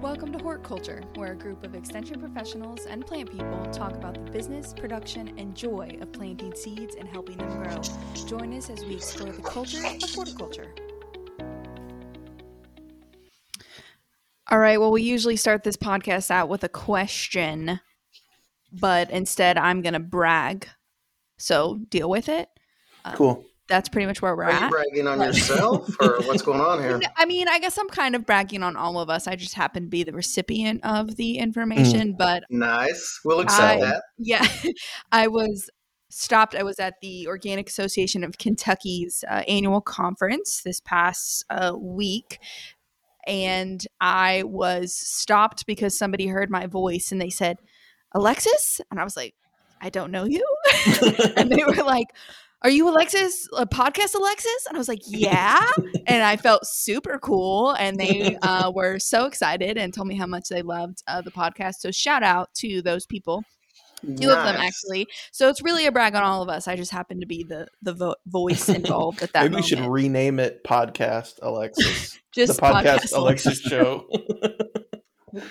Welcome to Horticulture, where a group of extension professionals and plant people talk about the business, production, and joy of planting seeds and helping them grow. Join us as we explore the culture of horticulture. All right, well, we usually start this podcast out with a question, but instead I'm going to brag. So deal with it. Um, Cool. That's pretty much where we're Are you at. bragging on yourself or what's going on here? I mean, I guess I'm kind of bragging on all of us. I just happen to be the recipient of the information, but Nice. We'll accept I- that. yeah, I was stopped. I was at the Organic Association of Kentucky's uh, annual conference this past uh, week. And I was stopped because somebody heard my voice and they said, Alexis? And I was like, I don't know you. and they were like, Are you Alexis, a podcast Alexis? And I was like, Yeah. and I felt super cool. And they uh, were so excited and told me how much they loved uh, the podcast. So shout out to those people two of them actually so it's really a brag on all of us i just happen to be the the vo- voice involved at that Maybe we should rename it Podcast Alexis. just the Podcast, Alexis show.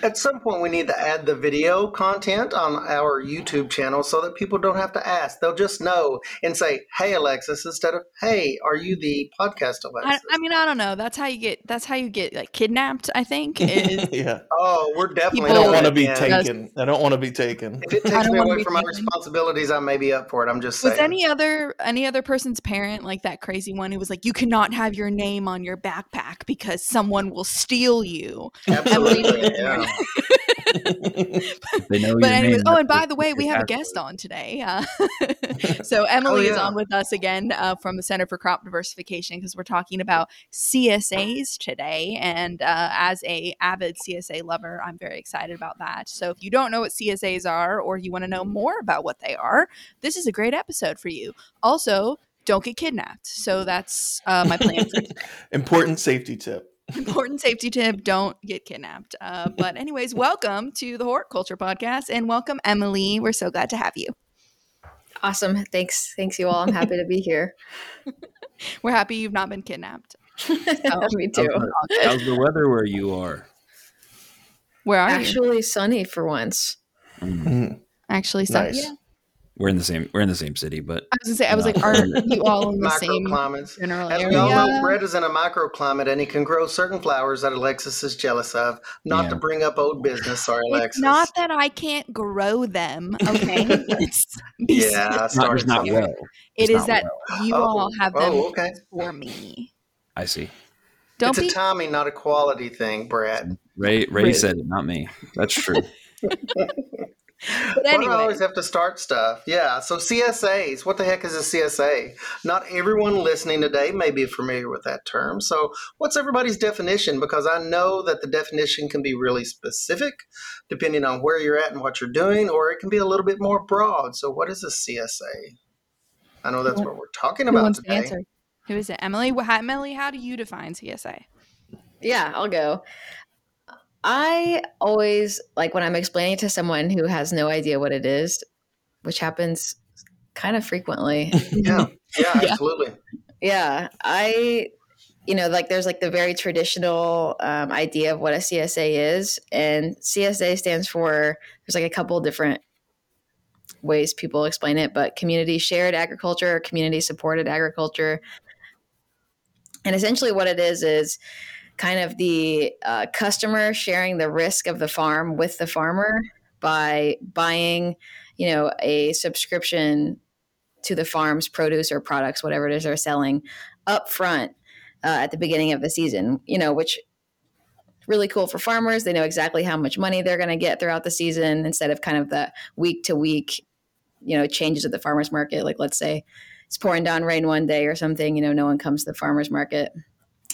At some point, we need to add the video content on our YouTube channel so that people don't have to ask. They'll just know and say, "Hey, Alexis," instead of "Hey, are you the podcast Alexis?" I mean i don't know that's how you get that's how you get like kidnapped i think is yeah. oh, we're definitely. I don't want to be taken. I don't want to be taken. If it takes me away be from my responsibilities, I may be up for it. I'm just saying. was any other any other person's parent like that crazy one who was like you cannot have your name on your backpack because someone will steal you Absolutely. Emily- yeah. They know but anyways name, oh and by the way we have a guest on today uh, so emily is yeah. on with us again uh, from the center for crop diversification because we're talking about csas today and uh, as a avid csa lover i'm very excited about that so if you don't know what csas are or you want to know more about what they are this is a great episode for you also don't get kidnapped so that's uh, my plan for Important safety tip. Important safety tip don't get kidnapped uh, but anyways welcome to the Horror horticulture podcast and welcome emily we're so glad to have you Awesome. Thanks. Thanks, you all. I'm happy to be here. we're happy you've not been kidnapped Me How's too. the, how's the weather where you are? where are you Actually, sunny for once. Mm, Mm, actually so nice. yeah We're in the same. We're in the same city, but i was gonna say i was No. like are you all in the same Microclimates. general As area we all know, Brett is in a microclimate and he can grow certain flowers that Alexis is jealous of. Not to bring up old business, sorry, it's Alexis. not that i can't grow them okay yeah, I it's not, it's not well. it It's is that well. you Oh, all have them Oh, okay. for me I see. don't it's be a timing, not a quality thing, Brad. Ray Ray Right. said it, not me. That's true. but Why do anyway I always have to start stuff? Yeah. So CSAs, what the heck is a CSA? Not everyone listening today may be familiar with that term. So what's everybody's definition? Because I know that the definition can be really specific depending on where you're at and what you're doing, or it can be a little bit more broad. So what is a CSA? I know that's what we're talking who about wants to today. who is it emily emily how do you define csa Yeah, I'll go. I always like when I'm explaining to someone who has no idea what it is, which happens kind of frequently. Yeah. Yeah, Yeah. absolutely. yeah, I, you know, like there's like the very traditional um, idea of what a CSA is, and CSA stands for there's like a couple different ways people explain it, but community shared agriculture or community supported agriculture. And essentially, what it is is kind of the uh, customer sharing the risk of the farm with the farmer by buying, you know, a subscription to the farm's produce or products, whatever it is they're selling, up front uh, at the beginning of the season. You know, which really cool for farmers. They know exactly how much money they're going to get throughout the season instead of kind of the week to week, you know, changes at the farmers market. Like let's say it's pouring down rain one day or something, you know, no one comes to the farmers market.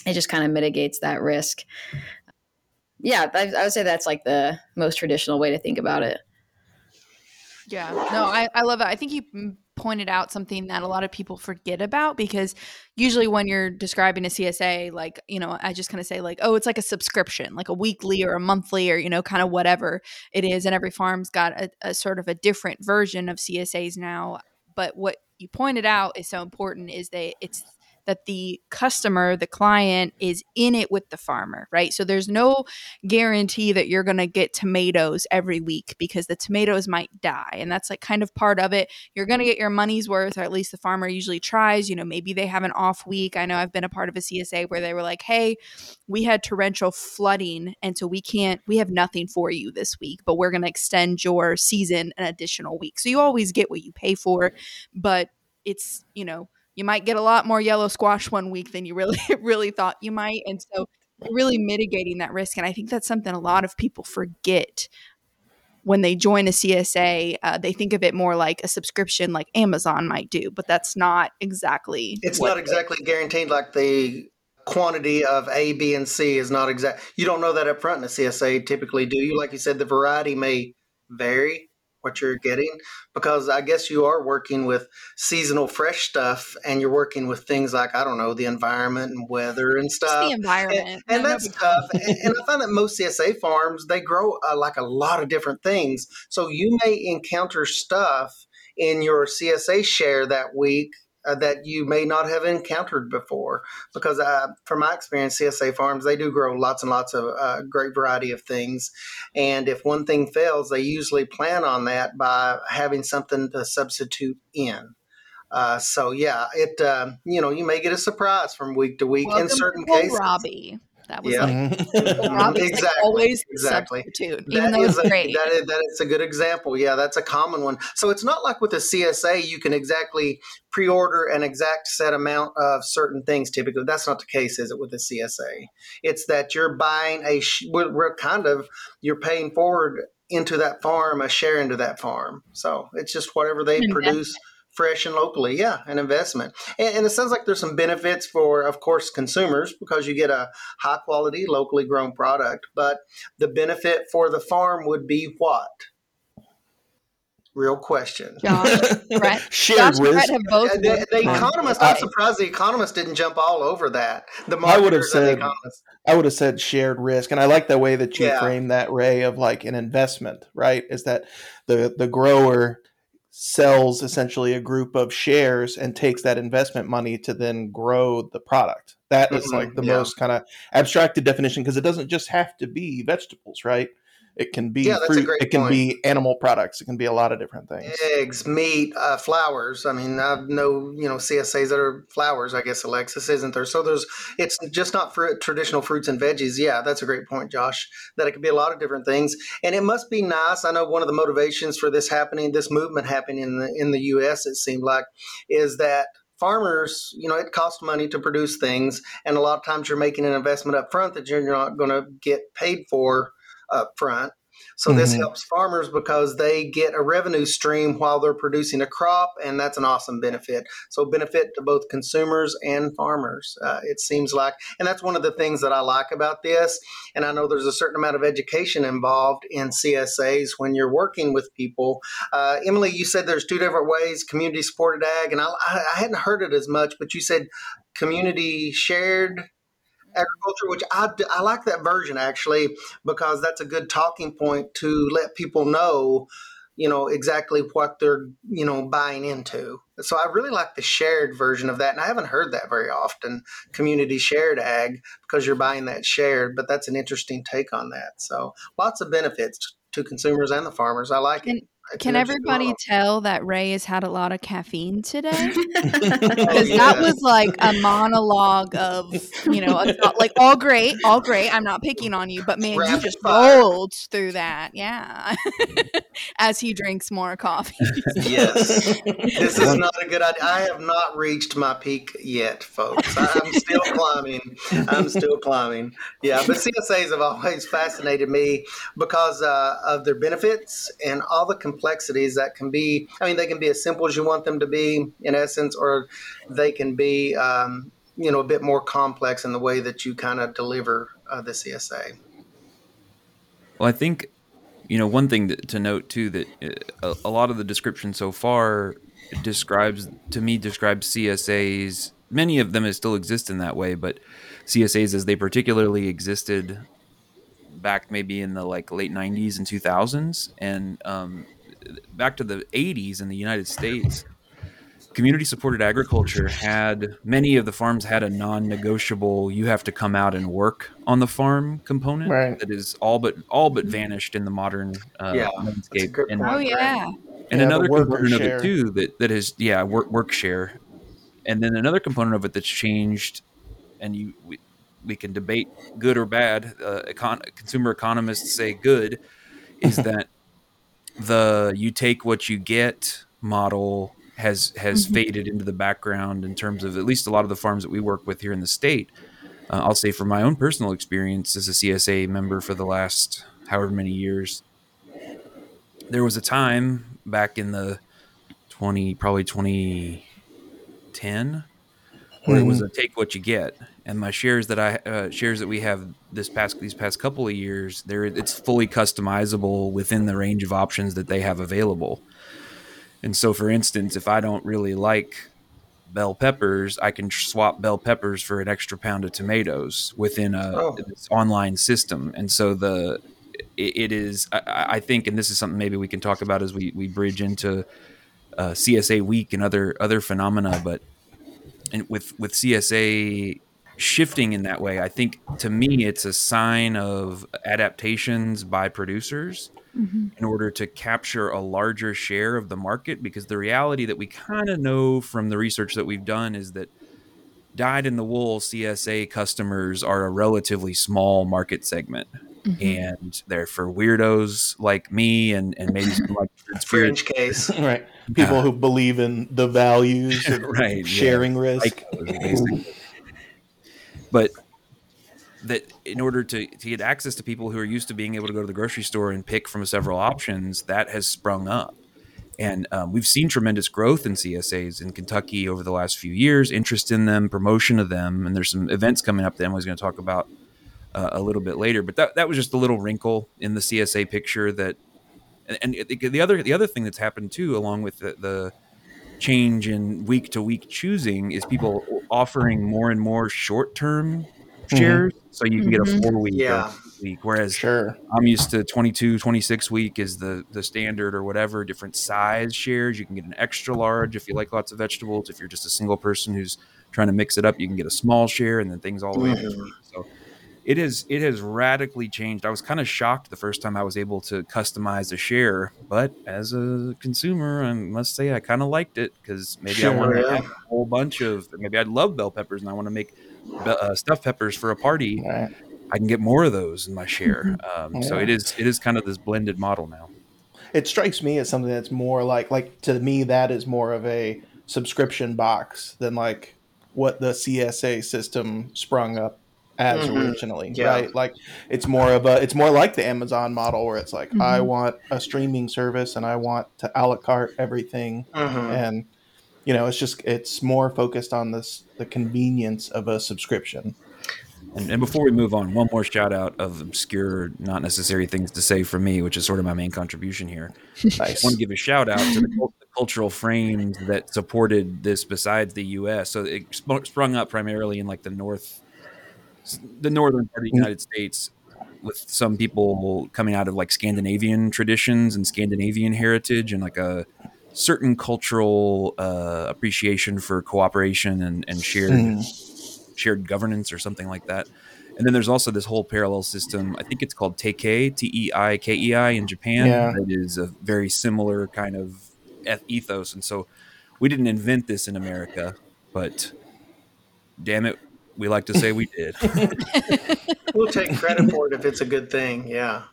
It just kind of mitigates that risk. Yeah, I, I would say that's like the most traditional way to think about it. Yeah, no, I, I love it. I think you mm, pointed out something that a lot of people forget about because usually when you're describing a CSA, like, you know, I just kind of say, like, oh, it's like a subscription, like a weekly or a monthly or, you know, kind of whatever it is. And every farm's got a, a sort of a different version of CSAs now. But what you pointed out is so important is that it's that the customer, the client, is in it with the farmer, right? So there's no guarantee that you're going to get tomatoes every week because the tomatoes might die. And that's like kind of part of it. You're going to get your money's worth, or at least the farmer usually tries. You know, maybe they have an off week. I know I've been a part of a CSA where they were like, hey, we had torrential flooding. And so we can't, we have nothing for you this week, but we're going to extend your season an additional week. So you always get what you pay for, but it's, you know, you might get a lot more yellow squash one week than you really really thought you might and so really mitigating that risk and i think that's something a lot of people forget when they join a csa uh, they think of it more like a subscription like amazon might do but that's not exactly It's not exactly guaranteed like the quantity of A, B, and C is not exact. You don't know that up front in a CSA typically, do you? Like you said, the variety may vary what you're getting because I guess you are working with seasonal fresh stuff and you're working with things like, I don't know, the environment and weather and Just stuff. the environment And, and No, no that's big tough. and, and I find that most CSA farms they grow uh, like a lot of different things. So you may encounter stuff in your CSA share that week uh, that you may not have encountered before. Because uh, from my experience, CSA farms they do grow lots and lots of uh, great variety of things. And if one thing fails, they usually plan on that by having something to substitute in. Uh, so yeah, it uh, you know you may get a surprise from week to week Welcome in certain cases. Robbie that was Yeah. like Mhm. Robbie's like Exactly, always the exactly. substitute even That though it's a, great that is that is a good example. Yeah, that's a common one. So it's not like with a CSA you can exactly pre-order an exact set amount of certain things. Typically, that's not the case, is it? With a CSA, it's that you're buying a. sh- We're, we're kind of you're paying forward into that farm a share into that farm. So it's just whatever they An investment. produce. Fresh and locally, yeah, an investment, and, and it sounds like there's some benefits for, of course, consumers because you get a high quality, locally grown product. But the benefit for the farm would be what? Real question. Josh, Brett, Shared Josh Brett risk. have both The, worked the economist, I'm surprised the economist didn't jump all over that. The I would have marketers and the said- I would have said shared risk, and I like the way that you Yeah. frame that, Ray, of like an investment. Right? Is that the the grower sells essentially a group of shares and takes that investment money to then grow the product. That is Mhm, like the yeah. most kind of abstracted definition because it doesn't just have to be vegetables, right? It can be Yeah, fruit. It can point. be animal products. It can be a lot of different things. Eggs, meat, uh, flowers. I mean, I know you know CSAs that are flowers. I guess Alexis isn't there. So there's it's just not fruit, traditional fruits and veggies. Yeah, that's a great point, Josh. That it could be a lot of different things, and it must be nice. I know one of the motivations for this happening, this movement happening in the in the U.S. It seemed like is that farmers, you know, it costs money to produce things, and a lot of times you're making an investment up front that you're not going to get paid for up front. So this Mhm. helps farmers because they get a revenue stream while they're producing a crop, and that's an awesome benefit. So benefit to both consumers and farmers. Uh, it seems like, and that's one of the things that I like about this. And I know there's a certain amount of education involved in CSAs when you're working with people. Uh, Emily, you said there's two different ways: community supported ag, and I I hadn't heard it as much, but you said community shared agriculture, which I, I like that version actually because that's a good talking point to let people know, you know, exactly what they're, you know, buying into. So I really like the shared version of that. And I haven't heard that very often, community shared ag, because you're buying that shared, but that's an interesting take on that. So lots of benefits to consumers and the farmers. I like it. It's Can everybody model. tell that Ray has had a lot of caffeine today? Oh, Because yeah. that was like a monologue of, you know, a like all great, all great. I'm not picking on you, but man, you just fire. rolled through that. Yeah. As he drinks more coffee. Yes. This is not a good idea. I have not reached my peak yet, folks. I'm still climbing. I'm still climbing. Yeah, but CSAs have always fascinated me because uh, of their benefits and all the complexities that can be. I mean, they can be as simple as you want them to be, in essence, or they can be, um, you know, a bit more complex in the way that you kind of deliver uh, the CSA. Well, I think you know one thing that, to note too that uh, a, a lot of the description so far describes to me describes CSAs. Many of them still exist in that way, but CSAs as they particularly existed back maybe in the like late 90s and 2000s and um, back to the 80s in the United States community supported agriculture had many of the farms had a non-negotiable you have to come out and work on the farm component Right. that is all but all but vanished in the modern uh, Yeah, that's a landscape good and. Oh yeah. and Yeah, another worker component of it too that that is yeah work work share and then another component of it that's changed and you we, we can debate good or bad uh, econ- consumer economists say good is that the you take what you get model has has Mhm. faded into the background in terms of at least a lot of the farms that we work with here in the state. Uh, I'll say from my own personal experience as a CSA member for the last however many years, there was a time back in the twenty probably twenty ten where it was a take what you get and my shares that i uh, shares that we have this past these past couple of years there it's fully customizable within the range of options that they have available and so for instance if i don't really like bell peppers i can swap bell peppers for an extra pound of tomatoes within a Oh. online system and so the it, it is I, I think and this is something maybe we can talk about as we, we bridge into uh, csa week and other other phenomena but and with with CSA shifting in that way, I think to me it's a sign of adaptations by producers Mhm. in order to capture a larger share of the market. Because the reality that we kind of know from the research that we've done is that dyed in the wool CSA customers are a relatively small market segment. Mhm. And they're for weirdos like me and, and maybe some like Fringe case. right. People who believe in the values, of Right, yeah. sharing risk. like basically. But that in order to, to get access to people who are used to being able to go to the grocery store and pick from several options, that has sprung up. And um, we've seen tremendous growth in CSAs in Kentucky over the last few years, interest in them, promotion of them. And there's some events coming up that Emily's going to talk about uh, a little bit later. But that, that was just a little wrinkle in the CSA picture that, and, and the, the other the other thing that's happened too, along with the, the change in week to week choosing is people offering more and more short term shares so you can get a Mhm. four week Yeah. week whereas Sure. i'm used to 22 26 week is the the standard or whatever different size shares you can get an extra large if you like lots of vegetables if you're just a single person who's trying to mix it up you can get a small share and then things all the way in Mhm. between. so it is it has radically changed. I was kind of shocked the first time i was able to customize a share but as a consumer i must say i kind of liked it because maybe i want to yeah. have a whole bunch of maybe i love bell peppers and i want to make uh, stuffed peppers for a party. Right. i can get more of those in my share. Um, so it is it is kind of this blended model now. It strikes me as something that's more like like to me that is more of a subscription box than like what the CSA system sprung up as Mhm. originally, Yeah. right? Like it's more of a it's more like the Amazon model where it's like I Mhm. want a streaming service and I want to a la carte everything Mhm. and you know it's just it's more focused on this the convenience of a subscription. And, and before we move on, one more shout out of obscure, not necessary things to say for me, which is sort of my main contribution here. I Nice. want to give a shout out to the, the cultural frames that supported this besides the U.S. So it sp- sprung up primarily in like the north, the northern part of the United States, with some people coming out of like Scandinavian traditions and Scandinavian heritage, and like a certain cultural uh, appreciation for cooperation and, and shared Mhm. shared governance or something like that. And then there's also this whole parallel system. I think it's called Teikei, T E I K E I in Japan. Yeah. That is a very similar kind of ethos. And so we didn't invent this in America, but damn it, we like to say we did. We'll take credit for it if it's a good thing. Yeah,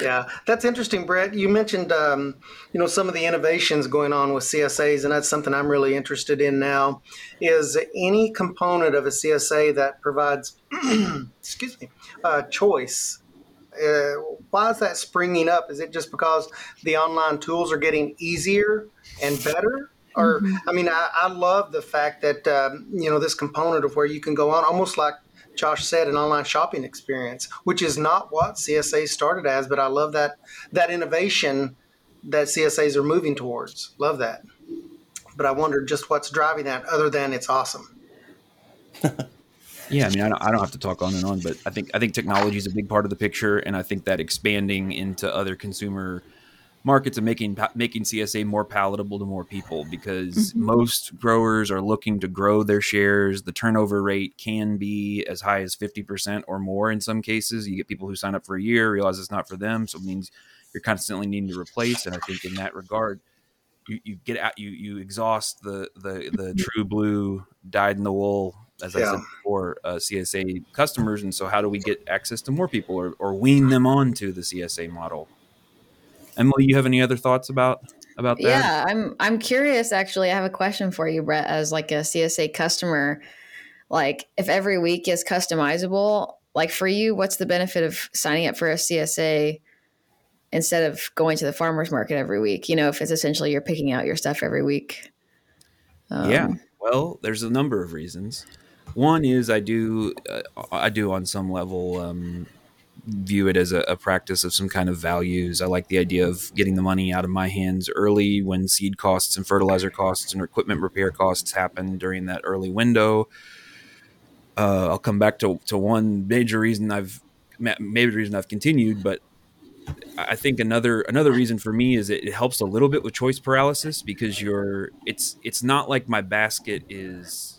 yeah, that's interesting, Brett. You mentioned um, you know some of the innovations going on with CSAs, and that's something I'm really interested in now. Is any component of a CSA that provides, excuse me, uh, choice? Uh, why is that springing up? Is it just because the online tools are getting easier and better? Or, I mean, I, I love the fact that, um, you know, this component of where you can go on almost like Josh said, an online shopping experience, which is not what CSA started as, but I love that that innovation that CSAs are moving towards. Love that. But I wonder just what's driving that, other than it's awesome. Yeah, I mean, I don't, I don't have to talk on and on, but I think I think technology is a big part of the picture, and I think that expanding into other consumer markets and making making CSA more palatable to more people because Mhm. most growers are looking to grow their shares. The turnover rate can be as high as 50% or more in some cases. You get people who sign up for a year, realize it's not for them, so it means you're constantly needing to replace. And I think in that regard, you, you get out you you exhaust the the the true blue dyed in the wool as I said before uh, CSA customers and so how do we get access to more people or, or wean them on to the CSA model Emily you have any other thoughts about about that Yeah, I'm I'm curious actually. I have a question for you, Brett, as like a CSA customer. Like if every week is customizable, like for you, what's the benefit of signing up for a CSA instead of going to the farmers market every week? You know, if it's essentially you're picking out your stuff every week. Um, yeah well there's a number of reasons one is i do uh, i do on some level um, view it as a, a practice of some kind of values. I like the idea of getting the money out of my hands early when seed costs and fertilizer costs and equipment repair costs happen during that early window. Uh, i'll come back to, to one major reason i've ma- major reason i've continued but I think another another reason for me is it, it helps a little bit with choice paralysis because you're it's it's not like my basket is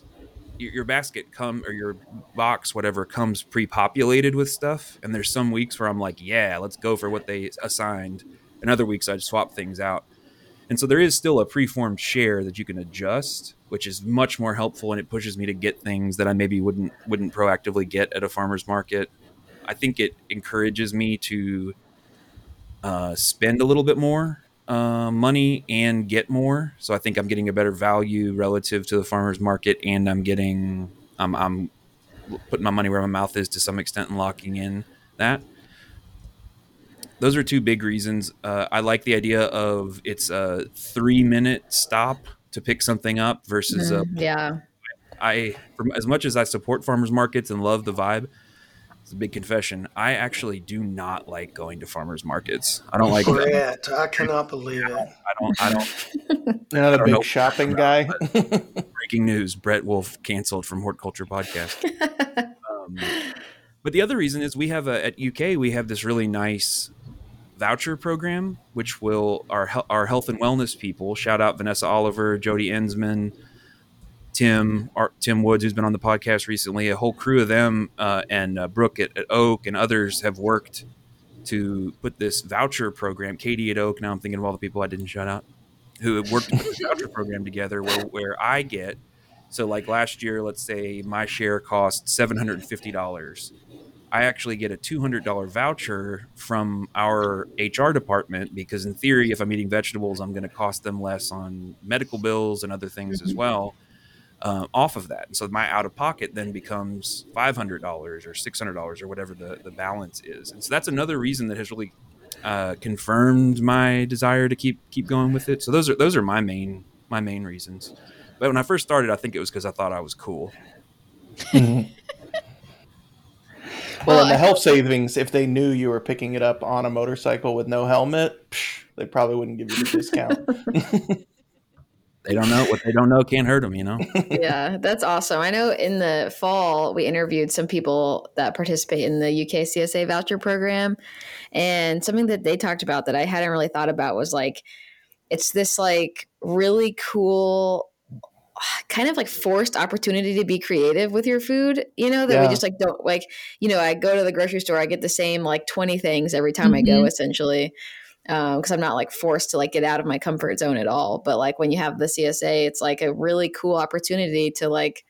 your, your basket come or your box whatever comes pre-populated with stuff and there's some weeks where I'm like yeah let's go for what they assigned and other weeks I swap things out. And so there is still a preformed share that you can adjust which is much more helpful and it pushes me to get things that I maybe wouldn't wouldn't proactively get at a farmer's market. I think it encourages me to uh, spend a little bit more uh, money and get more. So I think I'm getting a better value relative to the farmers market, and I'm getting I'm, I'm putting my money where my mouth is to some extent and locking in that. Those are two big reasons. Uh, I like the idea of it's a three minute stop to pick something up versus a mm, yeah. I, from as much as I support farmers markets and love the vibe, it's a big confession. I actually do not like going to farmers markets. I don't like. I Brett, I cannot believe it. I don't. I don't. You're not a don't big shopping guy. Breaking news: Brett Wolff canceled from Horticulture Podcast. Um, but the other reason is we have a, at UK we have this really nice voucher program, which will our our health and wellness people. Shout out Vanessa Oliver, Jody Ensman, Tim Art, Tim Woods, who's been on the podcast recently. A whole crew of them uh, and uh, Brooke at, at Oak and others have worked to put this voucher program. Katie at Oak. Now I'm thinking of all the people I didn't shout out who have worked to put voucher program together, where where I get. So like last year, let's say my share cost seven hundred and fifty dollars. I actually get a two hundred dollar voucher from our HR department because in theory, if I'm eating vegetables, I'm going to cost them less on medical bills and other things as well uh, off of that. And so my out of pocket then becomes five hundred dollars or six hundred dollars or whatever the the balance is. And so that's another reason that has really uh, confirmed my desire to keep keep going with it. So those are those are my main my main reasons. But when I first started, I think it was because I thought I was cool. Well, Well, and the health savings, if they knew you were picking it up on a motorcycle with no helmet, psh, they probably wouldn't give you the discount. They don't know what they don't know can't hurt them, you know. yeah, that's awesome. I know in the fall we interviewed some people that participate in the UK CSA voucher program, and something that they talked about that I hadn't really thought about was like it's this like really cool kind of like forced opportunity to be creative with your food you know that we just like don't like you know i go to the grocery store i get the same like 20 things every time i go Mhm. essentially Um, because i'm not like forced to like get out of my comfort zone at all but like when you have the csa it's like a really cool opportunity to like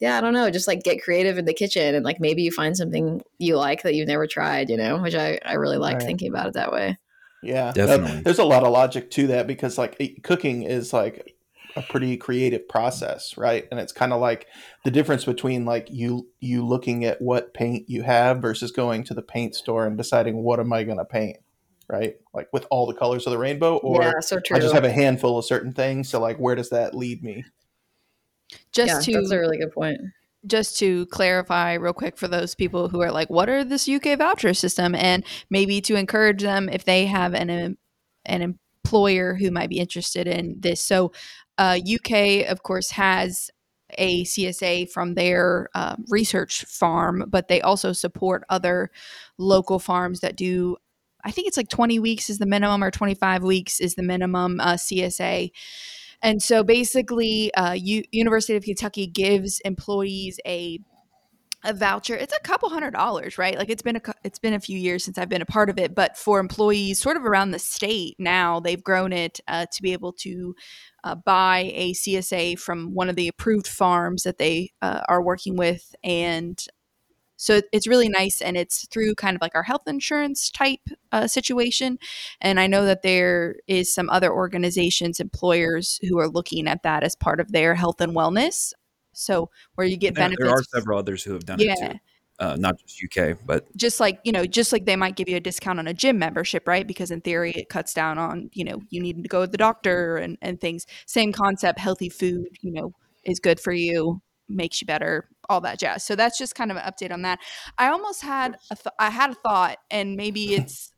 yeah i don't know just like get creative in the kitchen and like maybe you find something you like that you've never tried you know which i, I really like Right. thinking about it that way Yeah, Definitely. That- there's a lot of logic to that because like cooking is like a pretty creative process, right? And it's kind of like the difference between like you you looking at what paint you have versus going to the paint store and deciding what am I going to paint, right? Like with all the colors of the rainbow, or yeah so true I just have a handful of certain things. So like, where does that lead me? Just yeah, that's a really good point just to clarify real quick for those people who are like, what are this UK voucher system? And maybe to encourage them if they have an an employer who might be interested in this. So, uh, UK, of course, has a CSA from their uh, research farm, but they also support other local farms that do I think it's like 20 weeks is the minimum or 25 weeks is the minimum uh, CSA. And so basically, uh, U- University of Kentucky gives employees a a voucher it's a couple hundred dollars right like it's been a it's been a few years since i've been a part of it but for employees sort of around the state now they've grown it uh, to be able to uh, buy a csa from one of the approved farms that they uh, are working with and so it's really nice and it's through kind of like our health insurance type uh, situation and i know that there is some other organizations employers who are looking at that as part of their health and wellness so where you get There, benefits. there are several others who have done Yeah. it too. Uh, not just UK, but just like you know just like they might give you a discount on a gym membership right because in theory it cuts down on you know you need to go to the doctor and, and things same concept healthy food you know is good for you makes you better all that jazz. So that's just kind of an update on that. I almost had a th- i had a thought and maybe it's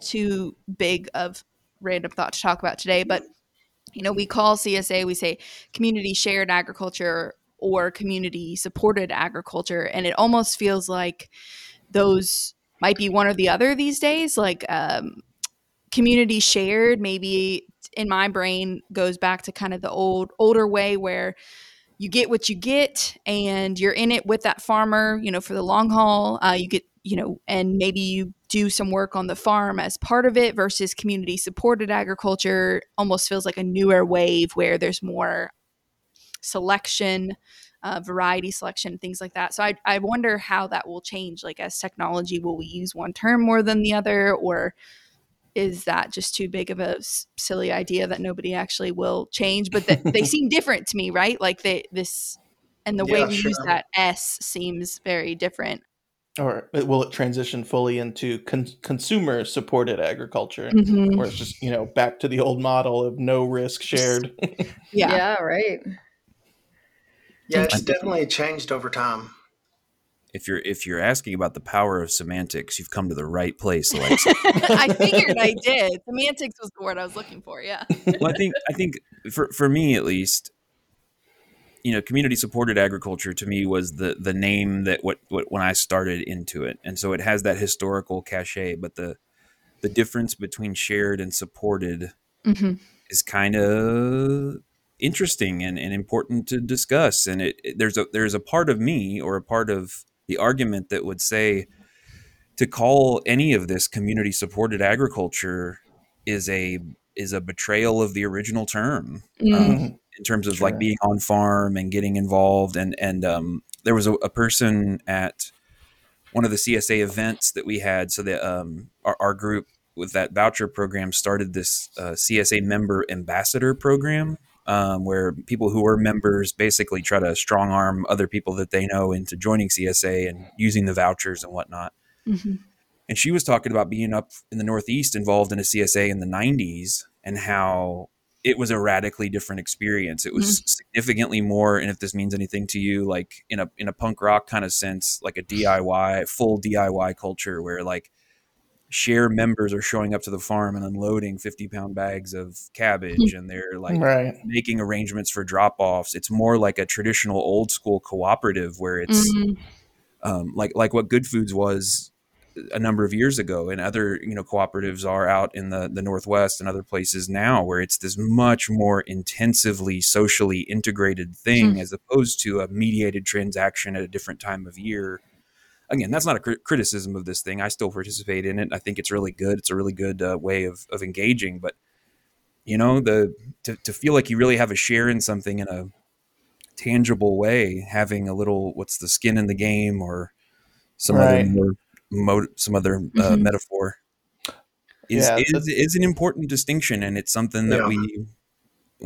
too big of random thought to talk about today but you know we call csa we say community shared agriculture or community supported agriculture and it almost feels like those might be one or the other these days. Like um, community shared maybe in my brain goes back to kind of the old older way where you get what you get and you're in it with that farmer you know for the long haul uh, you get you know and maybe you do some work on the farm as part of it versus community supported agriculture almost feels like a newer wave where there's more selection uh, variety selection things like that. So I, I wonder how that will change. Like as technology will we use one term more than the other or is that just too big of a s- silly idea that nobody actually will change but that they seem different to me right like they this and the way Yeah, we use that s seems very different Or will it transition fully into con- consumer supported agriculture? Mhm. Where it's just, you know, back to the old model of no risk shared. yeah, Yeah, right. Yeah, it's definitely changed over time. If you're if you're asking about the power of semantics, you've come to the right place, Alexa. i figured i did semantics was the word i was looking for yeah well, I think I think for for me at least, you know, community supported agriculture to me was the the name that what, what when I started into it, and so it has that historical cachet. But the the difference between shared and supported hmm is kind of interesting and, and important to discuss. And it, it- there's a there's a part of me or a part of the argument that would say to call any of this community supported agriculture is a is a betrayal of the original term Mm. um, in terms of like being on farm and getting involved. And and um, there was a, a person at one of the CSA events that we had. So that um, our, our group with that voucher program started this uh, CSA member ambassador program um, where people who are members basically try to strong arm other people that they know into joining CSA and using the vouchers and whatnot Mhm. and she was talking about being up in the Northeast involved in a CSA in the 90s and how it was a radically different experience. It was significantly more, and if this means anything to you, like in a in a punk rock kind of sense, like a DIY, full DIY culture where like share members are showing up to the farm and unloading 50 pound bags of cabbage and they're like right. making arrangements for drop offs. It's more like a traditional old school cooperative where it's Mhm. um, like like what Good Foods was a number of years ago, and other you know cooperatives are out in the the Northwest and other places now, where it's this much more intensively socially integrated thing as opposed to a mediated transaction at a different time of year. Again, that's not a cri- criticism of this thing. I still participate in it. I think it's really good. It's a really good uh, way of of engaging, but you know the to, to feel like you really have a share in something in a tangible way having a little what's the skin in the game or some Right. other more mo- some other uh, Mhm. metaphor is, Yeah, is, is an important distinction and it's something that Yeah. we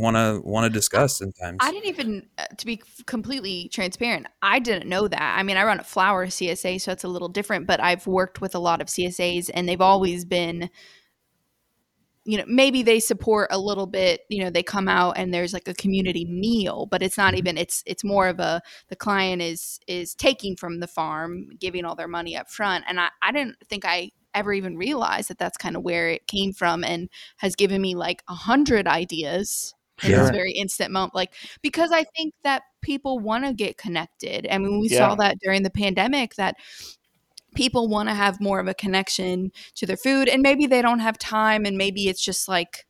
want to want to discuss sometimes I didn't even, uh, to be completely transparent, I didn't know that. I mean, I run a flower CSA, so it's a little different, but I've worked with a lot of CSAs and they've always been, you know, maybe they support a little bit, you know, they come out and there's like a community meal, but it's not even, it's, it's more of a, the client is, is taking from the farm, giving all their money up front. And I, I didn't think I ever even realized that that's kind of where it came from and has given me like a hundred ideas in this very instant moment like because i think that people want to get connected i mean we Yeah. saw that during the pandemic that people want to have more of a connection to their food and maybe they don't have time and maybe it's just like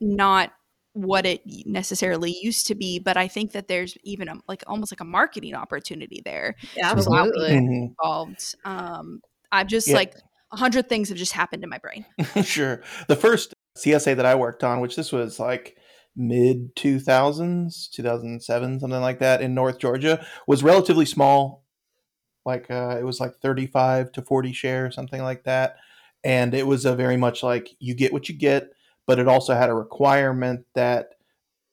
not what it necessarily used to be but i think that there's even a, like almost like a marketing opportunity there Absolutely. Mhm. involved um i've just Yeah. like a hundred things have just happened in my brain sure. The first CSA that I worked on, which this was like mid 2000s, 2007, something like that in North Georgia, was relatively small. Like uh, it was like 35 to 40 share, something like that. And it was a very much like you get what you get, but it also had a requirement that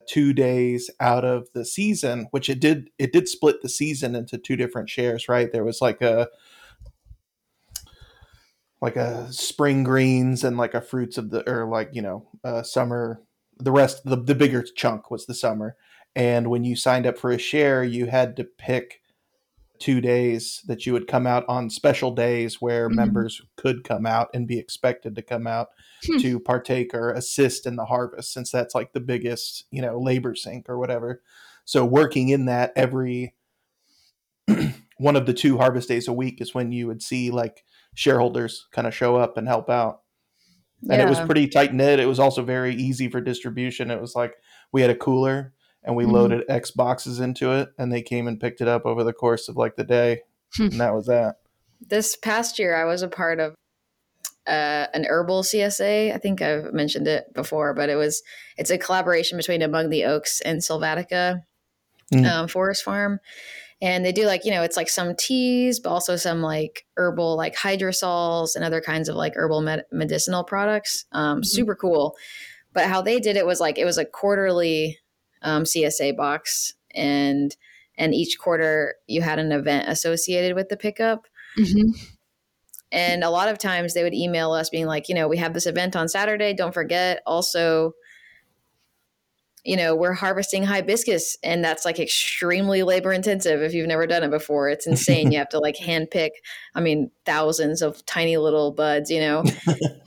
two days out of the season, which it did, it did split the season into two different shares, right? There was like a, like a spring greens and like a fruits of the or like you know uh, summer the rest the, the bigger chunk was the summer and when you signed up for a share you had to pick two days that you would come out on special days where Mhm. members could come out and be expected to come out Hmm. to partake or assist in the harvest since that's like the biggest you know labor sink or whatever so working in that every one of the two harvest days a week is when you would see like shareholders kind of show up and help out. And it was pretty tight knit. It was also very easy for distribution. It was like we had a cooler and we Mhm. loaded X boxes into it and they came and picked it up over the course of like the day. Hmm. and that was that. This past year, I was a part of uh, an herbal CSA. I think I've mentioned it before, but it was it's a collaboration between Among the Oaks and Sylvatica Mm. um, Forest Farm, and they do like you know it's like some teas, but also some like herbal like hydrosols and other kinds of like herbal med- medicinal products. Um, Mhm. Super cool. But how they did it was like it was a quarterly um, CSA box, and and each quarter you had an event associated with the pickup. Mhm. And a lot of times they would email us being like, you know, we have this event on Saturday. Don't forget. Also, you know, we're harvesting hibiscus, and that's like extremely labor intensive if you've never done it before. It's insane. you have to like hand pick, I mean, thousands of tiny little buds, you know.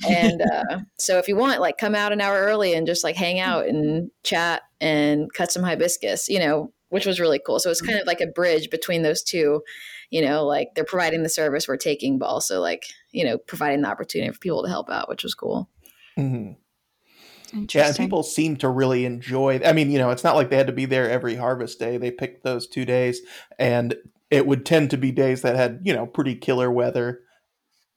and uh, so if you want, like, come out an hour early and just like hang out and chat and cut some hibiscus, you know, which was really cool. So it's kind of like a bridge between those two you know, like they're providing the service we're taking, but also like, you know, providing the opportunity for people to help out, which was cool. Mhm. Yeah, and people seem to really enjoy. I mean, you know, it's not like they had to be there every harvest day. They picked those two days, and it would tend to be days that had you know pretty killer weather,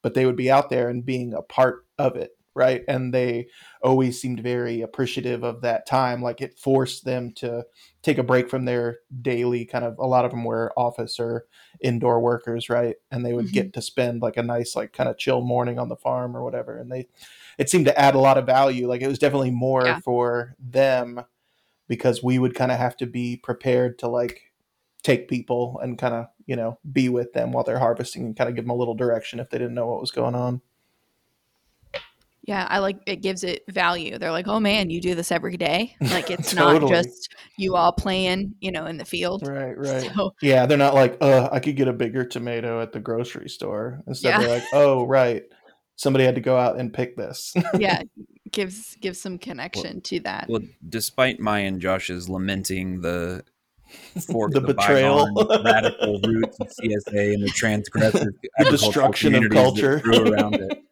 but they would be out there and being a part of it, right? And they always seemed very appreciative of that time. Like it forced them to take a break from their daily kind of. A lot of them were office or indoor workers, right? And they would Mhm. get to spend like a nice, like kind of chill morning on the farm or whatever, and they it seemed to add a lot of value. Like it was definitely more Yeah. for them because we would kind of have to be prepared to like take people and kind of you know be with them while they're harvesting and kind of give them a little direction if they didn't know what was going on. Yeah, I like it gives it value. They're like, "Oh man, you do this every day." Like it's Totally. not just you all playing, you know, in the field. Right, right. So Yeah, they're not like, uh, I could get a bigger tomato at the grocery store. Instead, Yeah. they're like, oh, right, somebody had to go out and pick this. yeah, gives gives some connection to that. Well, despite my and Josh's lamenting the fork The the betrayal. bygone radical roots of CSA and the transgressive agricultural destruction of culture. around it.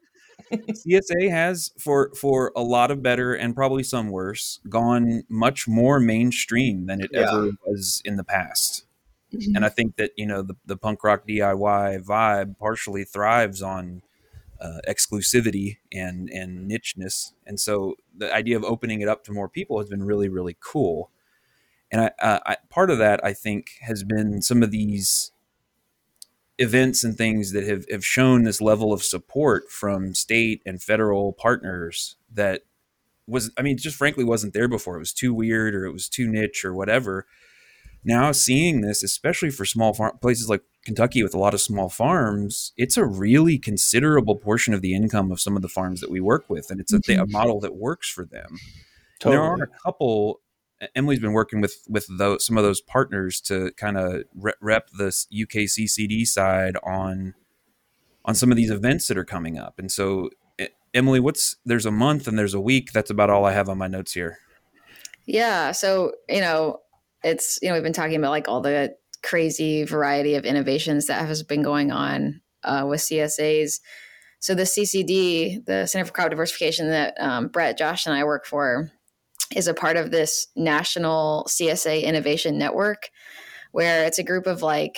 CSA has, for for a lot of better and probably some worse, gone much more mainstream than it Yeah. ever was in the past. Mhm. And I think that you know the the punk rock DIY vibe partially thrives on uh, exclusivity and and nicheness, and so the idea of opening it up to more people has been really really cool. And I, uh, I part of that I think has been some of these events and things that have, have shown this level of support from state and federal partners that was I mean just frankly wasn't there before. It was too weird or it was too niche or whatever. Now seeing this, especially for small farm places like Kentucky with a lot of small farms, it's a really considerable portion of the income of some of the farms that we work with, and it's a, th- a mm-hmm. model that works for them. And There are a couple. Emily's been working with with those, some of those partners to kind of rep, rep the UKCCD side on on some of these events that are coming up. And so, Emily, what's there's a month and there's a week. That's about all I have on my notes here. Yeah. So, you know, it's, you know, we've been talking about like all the crazy variety of innovations that has been going on uh, with CSAs. So the CCD, the Center for Crop Diversification that um, Brett, Josh, and I work for, is a part of this national CSA innovation network, where it's a group of like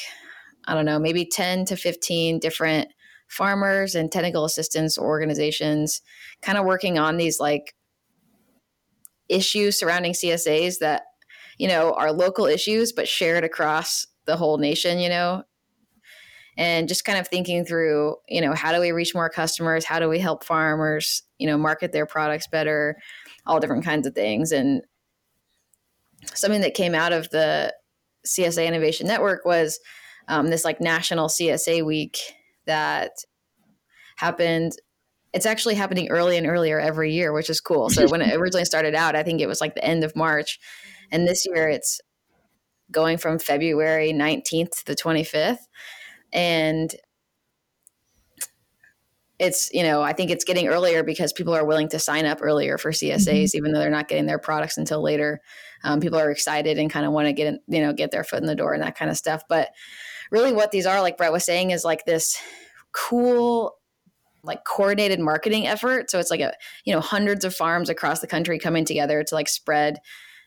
I don't know, maybe ten to fifteen different farmers and technical assistance organizations, kind of working on these like issues surrounding CSAs that you know are local issues but shared across the whole nation. You know, and just kind of thinking through, you know, how do we reach more customers? How do we help farmers, you know, market their products better? All different kinds of things. And something that came out of the CSA Innovation Network was um, this like national CSA week that happened. It's actually happening early and earlier every year, which is cool. So when it originally started out, I think it was like the end of March. And this year it's going from February 19th to the 25th and it's you know i think it's getting earlier because people are willing to sign up earlier for csas mm-hmm. even though they're not getting their products until later um, people are excited and kind of want to get in, you know get their foot in the door and that kind of stuff but really what these are like brett was saying is like this cool like coordinated marketing effort so it's like a you know hundreds of farms across the country coming together to like spread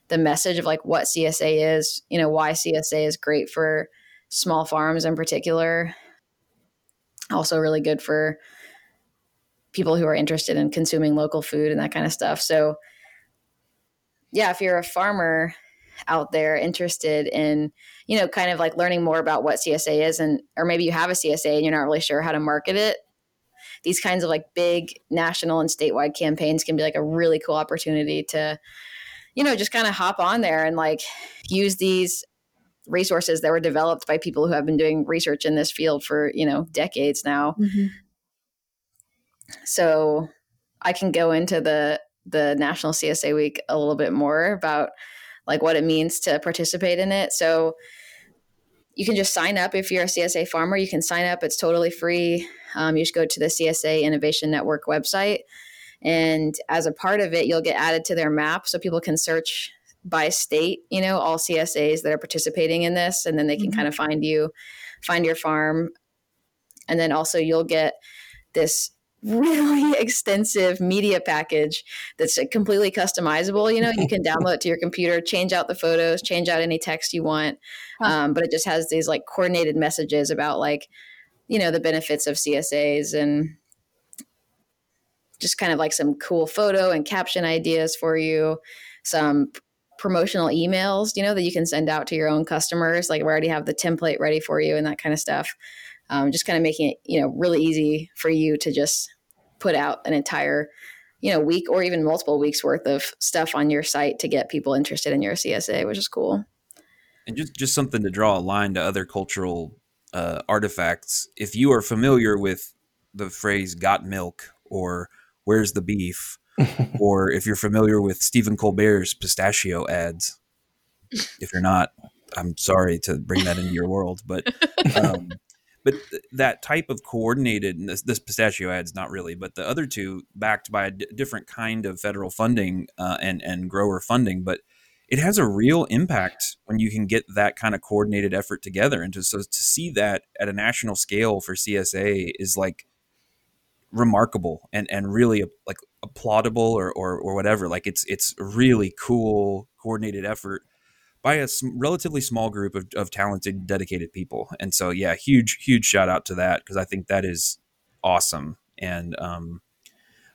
the message of like what csa is you know why csa is great for small farms in particular. Also, really good for people who are interested in consuming local food and that kind of stuff. So, yeah, if you're a farmer out there interested in, you know, kind of like learning more about what CSA is, and or maybe you have a CSA and you're not really sure how to market it, these kinds of like big national and statewide campaigns can be like a really cool opportunity to, you know, just kind of hop on there and like use these resources that were developed by people who have been doing research in this field for you know decades now mm-hmm. so i can go into the the national csa week a little bit more about like what it means to participate in it so you can just sign up if you're a csa farmer. You can sign up. It's totally free. Um, you just go to the csa innovation network website. And as a part of it you'll get added to their map so people can search by state, you know, all CSAs that are participating in this, and then they can mm-hmm. kind of find you, find your farm. And then also you'll get this really extensive media package that's completely customizable. You know, you can download it to your computer, change out the photos, change out any text you want. Um, but it just has these like coordinated messages about like, you know, the benefits of CSAs and just kind of like some cool photo and caption ideas for you, some promotional emails, you know, that you can send out to your own customers. Like we already have the template ready for you and that kind of stuff. Um, just kind of making it, you know, really easy for you to just put out an entire, you know, week or even multiple weeks worth of stuff on your site to get people interested in your CSA, which is cool. And just just something to draw a line to other cultural uh, artifacts. If you are familiar with the phrase "got milk" or "Where's the beef," or if you're familiar with Stephen Colbert's pistachio ads. If you're not, I'm sorry to bring that into your world, but um, but that type of coordinated this, this pistachio ads not really, but the other two backed by a d- different kind of federal funding uh, and and grower funding, but it has a real impact when you can get that kind of coordinated effort together, and to so to see that at a national scale for CSA is like remarkable and and really like applaudable or, or or whatever like it's it's really cool coordinated effort by a relatively small group of, of talented dedicated people and so yeah huge huge shout out to that because i think that is awesome and um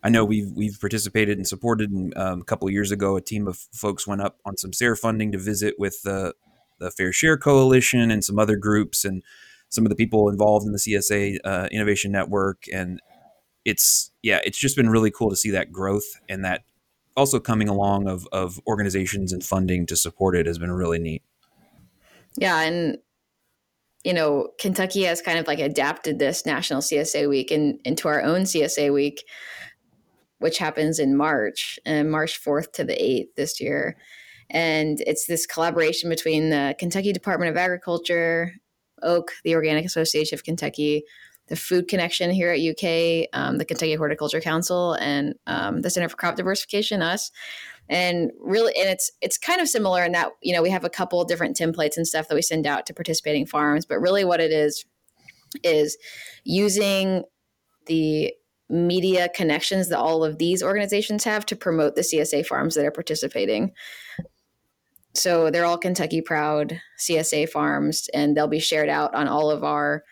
I know we've we've participated and supported. And um, a couple of years ago, a team of folks went up on some SARE funding to visit with the the Fair Share Coalition and some other groups and some of the people involved in the CSA uh, Innovation Network. And it's yeah, it's just been really cool to see that growth and that also coming along of of organizations and funding to support it has been really neat. Yeah, and you know, Kentucky has kind of like adapted this National CSA Week in, into our own CSA Week, which happens in March, and March 4th to the 8th this year. And it's this collaboration between the Kentucky Department of Agriculture, OAK, the Organic Association of Kentucky, the Food Connection here at UK, um, the Kentucky Horticulture Council, and um, the Center for Crop Diversification, us. And really, and it's it's kind of similar in that you know we have a couple different templates and stuff that we send out to participating farms, but really what it is is using the media connections that all of these organizations have to promote the CSA farms that are participating. So they're all Kentucky proud CSA farms, and they'll be shared out on all of our,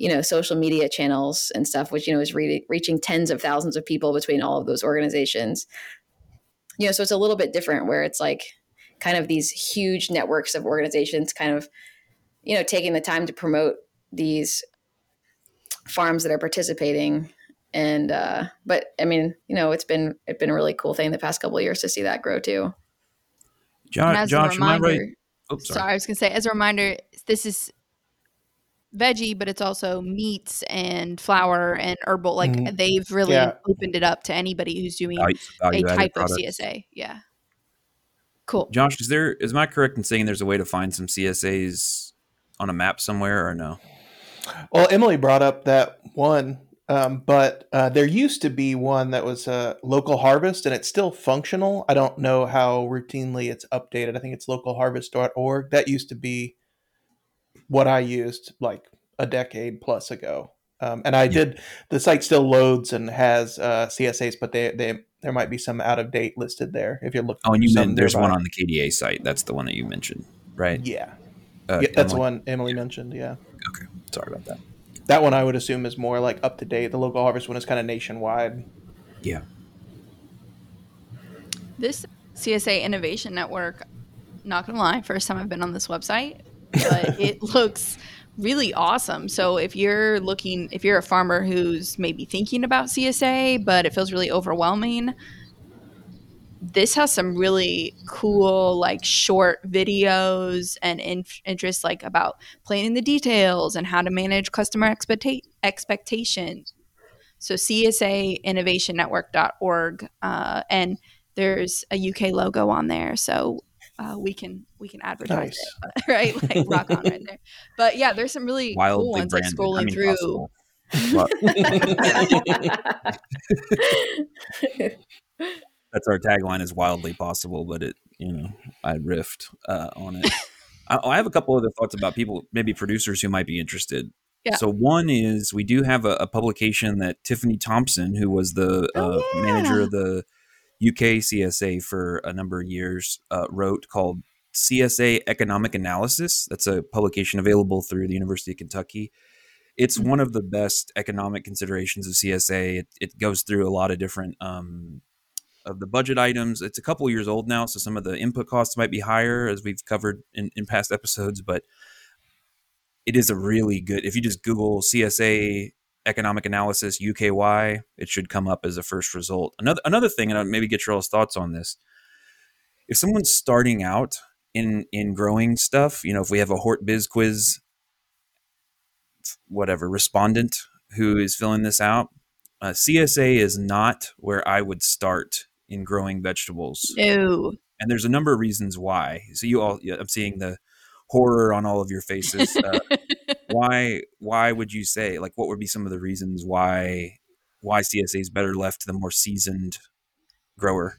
you know, social media channels and stuff, which you know is re- reaching tens of thousands of people between all of those organizations. You know, so it's a little bit different where it's like kind of these huge networks of organizations, kind of, you know, taking the time to promote these farms that are participating and uh but i mean you know it's been it's been a really cool thing the past couple of years to see that grow too Josh, as Josh a am I right? Oh, sorry. sorry. I was gonna say as a reminder, this is veggie, but it's also meats and flour and herbal. Like Mhm. they've really Yeah. opened it up to anybody who's doing Value- a value-added type products. of CSA. Yeah. Cool. Josh, is there is my correct in saying there's a way to find some CSAs on a map somewhere or no? Well, Emily brought up that one, um, but uh, there used to be one that was a local harvest, and it's still functional. I don't know how routinely it's updated. I think it's localharvest.org. That used to be what I used like a decade plus ago. Um, and I did the site still loads and has uh, CSAs, but they, they there might be some out of date listed there if you're looking. Oh, and you some meant there's nearby. one on the KDA site. That's the one that you mentioned, right? Yeah, Uh, yeah that's the Emily? one Emily mentioned. Yeah. Okay, sorry about that. That one I would assume is more like up to date. The local harvest one is kind of nationwide. Yeah, This CSA Innovation Network, not gonna lie, first time I've been on this website, but it looks really awesome. So if you're looking, if you're a farmer who's maybe thinking about CSA, but it feels really overwhelming, this has some really cool, like short videos and in- interest, like about planning the details and how to manage customer expecta- expectations. So CSAinnovationnetwork.org, uh, and there's a UK logo on there, so uh, we can we can advertise Nice. it, right? Like rock on right there. But yeah, there's some really cool wildly ones like scrolling I mean, through. possible. That's our tagline is wildly possible, but it you know I riffed uh, on it. I, I have a couple other thoughts about people, maybe producers who might be interested. Yeah. So one is we do have a, a publication that Tiffany Thompson, who was the Oh, uh, manager of the UK CSA for a number of years, uh, wrote called CSA Economic Analysis. That's a publication available through the University of Kentucky. It's Mhm. one of the best economic considerations of CSA. It, it goes through a lot of different um, of the budget items. It's a couple years old now, so some of the input costs might be higher, as we've covered in, in past episodes. But it is a really good. If you just Google CSA economic analysis UKY, it should come up as a first result. Another another thing, and I'll maybe get your all's thoughts on this. If someone's starting out in in growing stuff, you know, if we have a Hort Biz quiz, whatever respondent who is filling this out, uh, CSA is not where I would start in growing vegetables No. and there's a number of reasons why. So you all, I'm seeing the horror on all of your faces. Uh, why? Why would you say? Like, what would be some of the reasons why why CSA is better left to the more seasoned grower?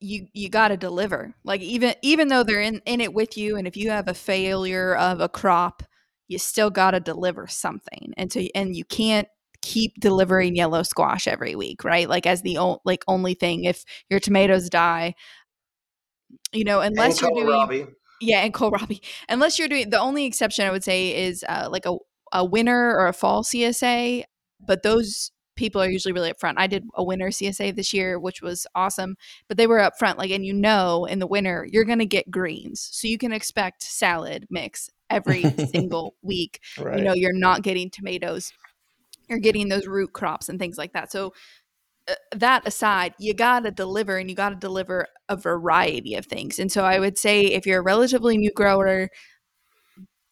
you you got to deliver. Like even even though they're in in it with you, and if you have a failure of a crop, you still got to deliver something. And so and you can't keep delivering yellow squash every week, right? Like as the o- like only thing. If your tomatoes die, you know, unless you're doing kohlrabi. Yeah, and kohlrabi. Unless you're doing the only exception I would say is uh, like a a winter or a fall CSA, but those people are usually really upfront. I did a winter CSA this year, which was awesome, but they were upfront. Like, and you know, in the winter you're gonna get greens, so you can expect salad mix every single week. Right. You know, you're not getting tomatoes. You're getting those root crops and things like that. So that aside, you got to deliver and you got to deliver a variety of things. And so I would say if you're a relatively new grower,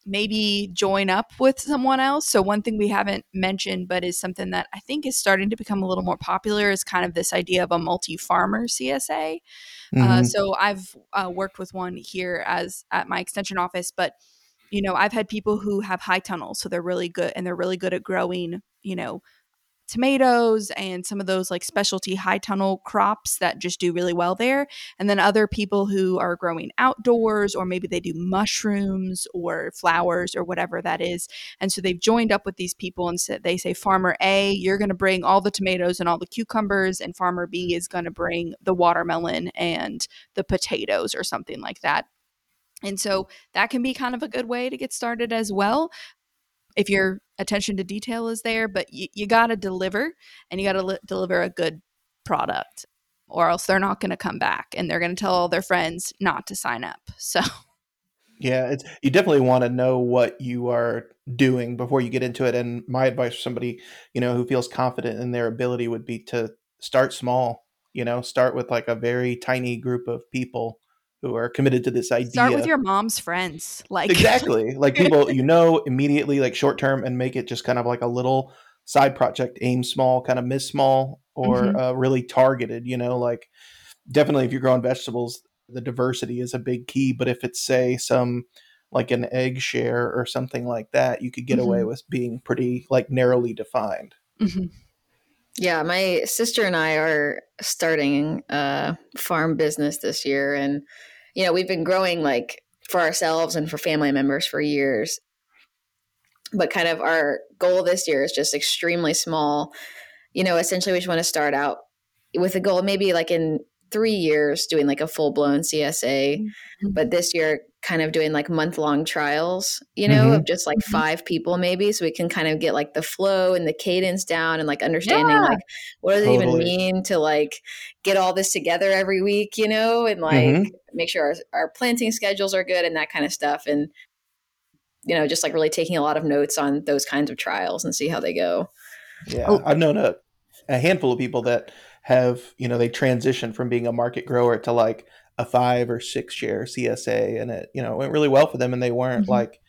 maybe join up with someone else. So one thing we haven't mentioned, but is something that I think is starting to become a little more popular, is kind of this idea of a multi-farmer CSA. Uh, Mhm. so I've uh, worked with one here as at my extension office, but you know I've had people who have high tunnels, so they're really good and they're really good at growing. You know, tomatoes and some of those like specialty high tunnel crops that just do really well there. And then other people who are growing outdoors, or maybe they do mushrooms or flowers or whatever that is. And so they've joined up with these people and said, they say, Farmer A, you're going to bring all the tomatoes and all the cucumbers, and Farmer B is going to bring the watermelon and the potatoes or something like that. And so that can be kind of a good way to get started as well if your attention to detail is there, but you, you got to deliver and you got to li- deliver a good product or else they're not going to come back and they're going to tell all their friends not to sign up. So yeah, it's you definitely want to know what you are doing before you get into it and my advice for somebody, you know, who feels confident in their ability would be to start small, you know, start with like a very tiny group of people who are committed to this idea. Start with your mom's friends. Like Exactly. Like people you know immediately like short term and make it just kind of like a little side project, aim small, kind of miss small or Mhm. uh, really targeted, you know, like definitely if you're growing vegetables, the diversity is a big key, but if it's say some like an egg share or something like that, you could get away Mhm. with being pretty like narrowly defined. Mhm. Yeah, my sister and I are starting a farm business this year. And, you know, we've been growing like for ourselves and for family members for years. But kind of our goal this year is just extremely small. You know, essentially, we just want to start out with a goal maybe like in three years doing like a full blown CSA. Mhm. But this year, kind of doing like month long trials, you know, Mhm. of just like Mhm. five people maybe. So we can kind of get like the flow and the cadence down and like understanding Yeah. like what does it even mean to like get all this together every week, you know, and like Mhm. make sure our, our planting schedules are good and that kind of stuff. And, you know, just like really taking a lot of notes on those kinds of trials and see how they go. Yeah, Oh. I've known a, a handful of people that have, you know, they transitioned from being a market grower to like a five or six share CSA, and it, you know, went really well for them, and they weren't Mhm. like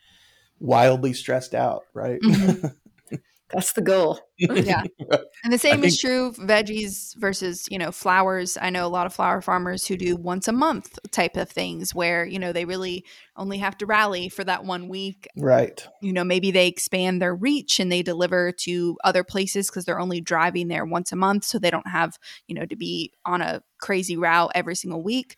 wildly stressed out, right? Mhm. That's the goal. yeah. And the same think- is true veggies versus, you know, flowers. I know a lot of flower farmers who do once a month type of things where, you know, they really only have to rally for that one week. right. You know, maybe they expand their reach and they deliver to other places because they're only driving there once a month. So they don't have, you know, to be on a crazy route every single week.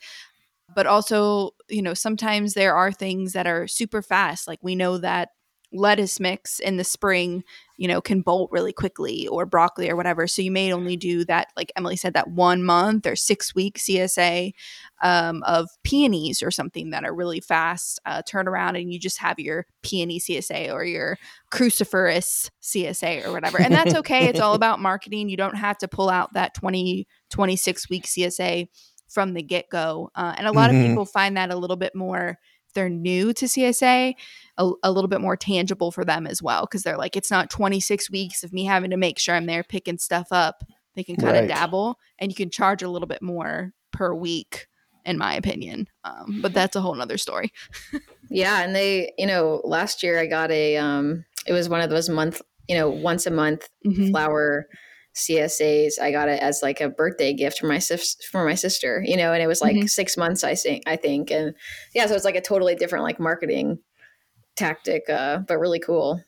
But also, you know, sometimes there are things that are super fast. Like we know that lettuce mix in the spring you know, can bolt really quickly or broccoli or whatever. So you may only do that, like Emily said, that one month or six week CSA um, of peonies or something that are really fast uh, turnaround, and you just have your peony CSA or your cruciferous CSA or whatever. And that's okay. it's all about marketing. You don't have to pull out that 20, 26 week CSA from the get go. Uh, and a lot Mhm. of people find that a little bit more. They're new to CSA, a, a little bit more tangible for them as well because they're like it's not 26 weeks of me having to make sure i'm there picking stuff up they can kind of Right. dabble and you can charge a little bit more per week in my opinion um, but that's a whole nother story Yeah, and they, you know, last year I got a um it was one of those month, you know, once a month Mhm. flower CSAs. I got it as like a birthday gift for my sis for my sister, you know, and it was like Mhm. 6 months I think I think and yeah, so it's like a totally different like marketing tactic uh but really cool.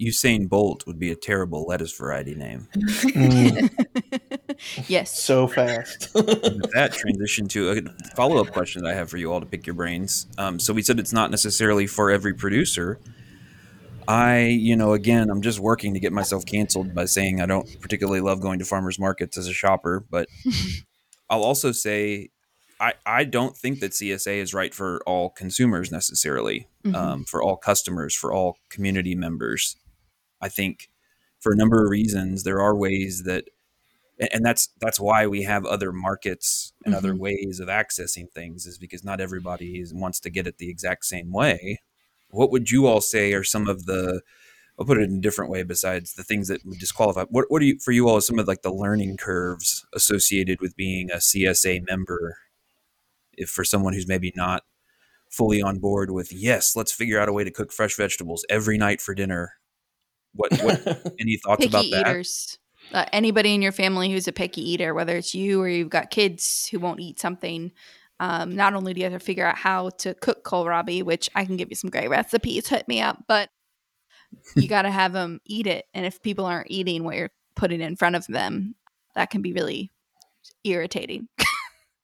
Usain Bolt would be a terrible lettuce variety name. Mm, yes so fast. That transition to a follow up question that I have for you all to pick your brains. Um, so we said it's not necessarily for every producer. I, you know, again, I'm just working to get myself canceled by saying I don't particularly love going to farmers markets as a shopper, but I'll also say I, I don't think that CSA is right for all consumers necessarily, Mhm. um, for all customers, for all community members. I think for a number of reasons there are ways that and that's that's why we have other markets and other Mhm. ways of accessing things is because not everybody is, wants to get it the exact same way what would you all say are some of the i'll put it in a different way besides the things that would disqualify what, what are you for you all some of like the learning curves associated with being a csa member? If for someone who's maybe not fully on board with yes let's figure out a way to cook fresh vegetables every night for dinner. What what any thoughts about that? eaters. Uh, anybody in your family who's a picky eater whether it's you or you've got kids who won't eat something um, not only do you have to figure out how to cook kohlrabi which i can give you some great recipes hit me up but you got to have them eat it. And if people aren't eating what you're putting in front of them, that can be really irritating.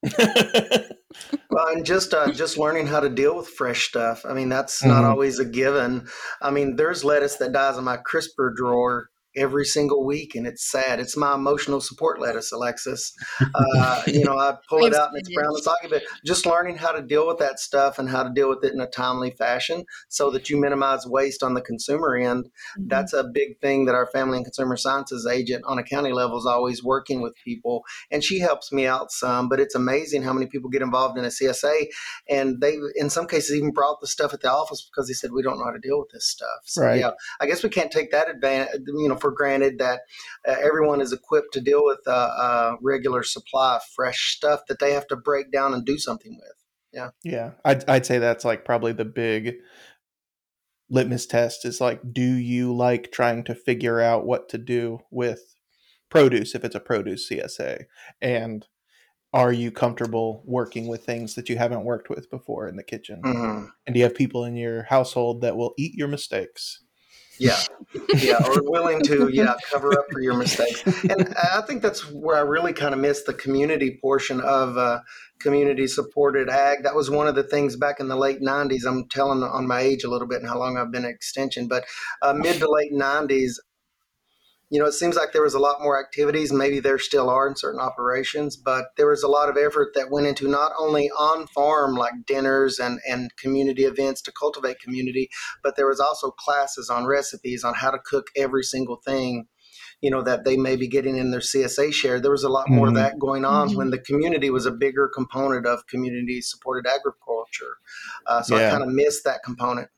well, and just uh, just learning how to deal with fresh stuff. I mean, that's mm-hmm. not always a given. I mean, there's lettuce that dies in my crisper drawer every single week, and it's sad. It's my emotional support lettuce, Alexis. Uh, you know, I pull it out and it's brown and soggy, but just learning how to deal with that stuff and how to deal with it in a timely fashion so that you minimize waste on the consumer end. Mm-hmm. That's a big thing that our family and consumer sciences agent on a county level is always working with people, and she helps me out some. But it's amazing how many people get involved in a CSA, and they, in some cases, even brought the stuff at the office because they said we don't know how to deal with this stuff. So right. yeah, I guess we can't take that advantage. You know for granted that uh, everyone is equipped to deal with a, a, regular supply of fresh stuff that they have to break down and do something with. Yeah. Yeah. I'd, I'd say that's like probably the big litmus test is like, do you like trying to figure out what to do with produce if it's a produce CSA? And are you comfortable working with things that you haven't worked with before in the kitchen? Mm-hmm. And do you have people in your household that will eat your mistakes? Yeah. Yeah or willing to yeah cover up for your mistakes. And i think that's where i really kind of missed the community portion of uh, community supported ag. That was one of the things back in the late 90s i'm telling on my age a little bit and how long i've been at extension but uh, mid to late 90s you know, it seems like there was a lot more activities. Maybe there still are in certain operations, but there was a lot of effort that went into not only on farm like dinners and, and community events to cultivate community, but there was also classes on recipes on how to cook every single thing you know that they may be getting in their CSA share. There was a lot more mm-hmm. of that going on mm-hmm. when the community was a bigger component of community supported agriculture. Uh, so yeah. I kind of missed that component.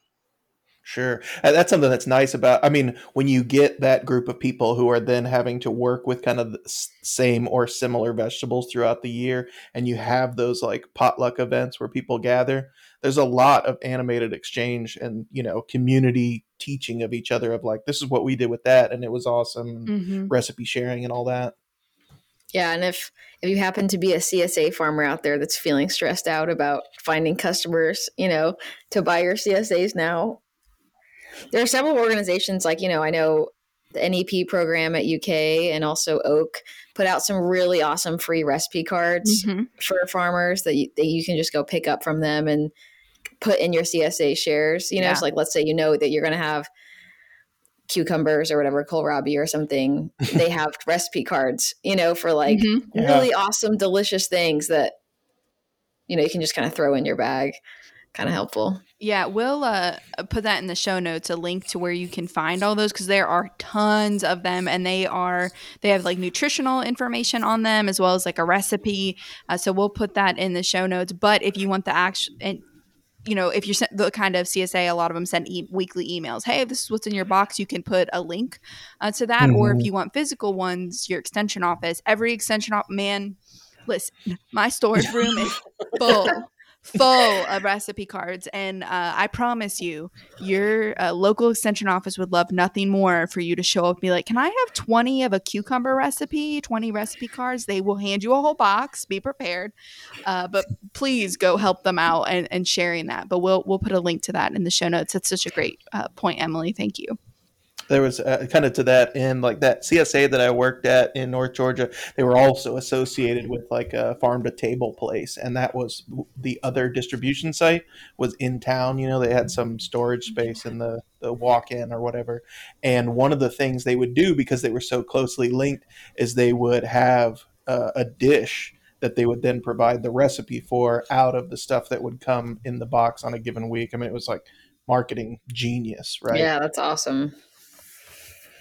Sure. That's something that's nice about I mean, when you get that group of people who are then having to work with kind of the same or similar vegetables throughout the year and you have those like potluck events where people gather, there's a lot of animated exchange and, you know, community teaching of each other of like this is what we did with that and it was awesome, mm-hmm. recipe sharing and all that. Yeah, and if if you happen to be a CSA farmer out there that's feeling stressed out about finding customers, you know, to buy your CSAs now, there are several organizations like you know I know the NEP program at UK and also Oak put out some really awesome free recipe cards mm-hmm. for farmers that you, that you can just go pick up from them and put in your CSA shares. You know, yeah. so like let's say you know that you're going to have cucumbers or whatever kohlrabi or something. they have recipe cards, you know, for like mm-hmm. really yeah. awesome, delicious things that you know you can just kind of throw in your bag. Kind of helpful. Yeah, we'll uh, put that in the show notes, a link to where you can find all those because there are tons of them, and they are they have like nutritional information on them as well as like a recipe. Uh, so we'll put that in the show notes. But if you want the actual and you know, if you're the kind of CSA, a lot of them send e- weekly emails. Hey, this is what's in your box. You can put a link uh, to that. Mm-hmm. Or if mm-hmm. you want physical ones, your extension office, every extension office, man, listen, my storage room is full full of recipe cards. And uh, I promise you, your uh, local extension office would love nothing more for you to show up and be like, Can I have 20 of a cucumber recipe, 20 recipe cards? They will hand you a whole box. Be prepared. Uh, but please go help them out and, and sharing that. But we'll, we'll put a link to that in the show notes. That's such a great uh, point, Emily. Thank you there was uh, kind of to that and like that CSA that I worked at in North Georgia, they were also associated with like a farm to table place, and that was the other distribution site was in town. You know, they had some storage space in the the walk in or whatever, and one of the things they would do because they were so closely linked is they would have uh, a dish that they would then provide the recipe for out of the stuff that would come in the box on a given week. I mean, it was like marketing genius, right? Yeah, that's awesome.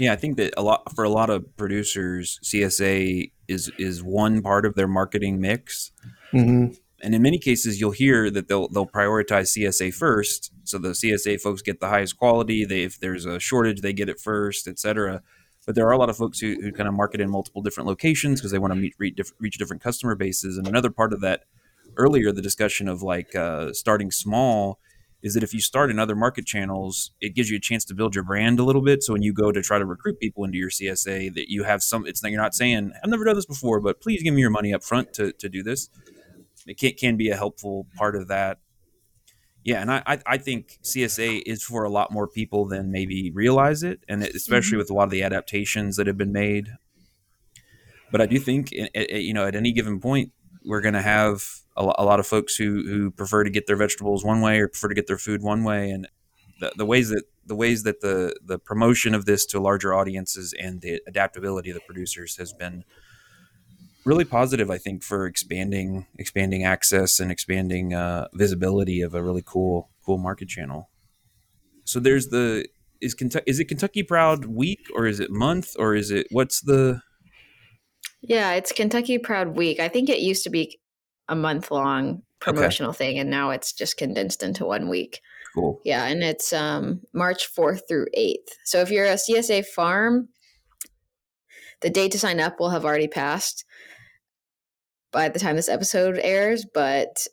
Yeah, I think that a lot for a lot of producers, CSA is is one part of their marketing mix. Mm-hmm. And in many cases, you'll hear that they'll they'll prioritize CSA first, so the CSA folks get the highest quality. They if there's a shortage, they get it first, etc. But there are a lot of folks who, who kind of market in multiple different locations because they want to meet reach, reach different customer bases. And another part of that earlier, the discussion of like uh, starting small is that if you start in other market channels, it gives you a chance to build your brand a little bit. So when you go to try to recruit people into your CSA, that you have some, it's not, you're not saying, I've never done this before, but please give me your money up front to, to do this. It can, can be a helpful part of that. Yeah, and I, I think CSA is for a lot more people than maybe realize it, and especially mm-hmm. with a lot of the adaptations that have been made. But I do think, eh, eh, eh, you know, at any given point, we're going to have a, lot of folks who who prefer to get their vegetables one way or prefer to get their food one way, and the, the ways that the ways that the the promotion of this to larger audiences and the adaptability of the producers has been really positive, I think, for expanding expanding access and expanding uh, visibility of a really cool cool market channel. So there's the is Kentucky is it Kentucky Proud Week or is it month or is it what's the Yeah, it's Kentucky Proud Week. I think it used to be a month long promotional okay. thing and now it's just condensed into one week. Cool. Yeah, and it's um March 4th through 8th. So if you're a CSA farm, the date to sign up will have already passed by the time this episode airs, but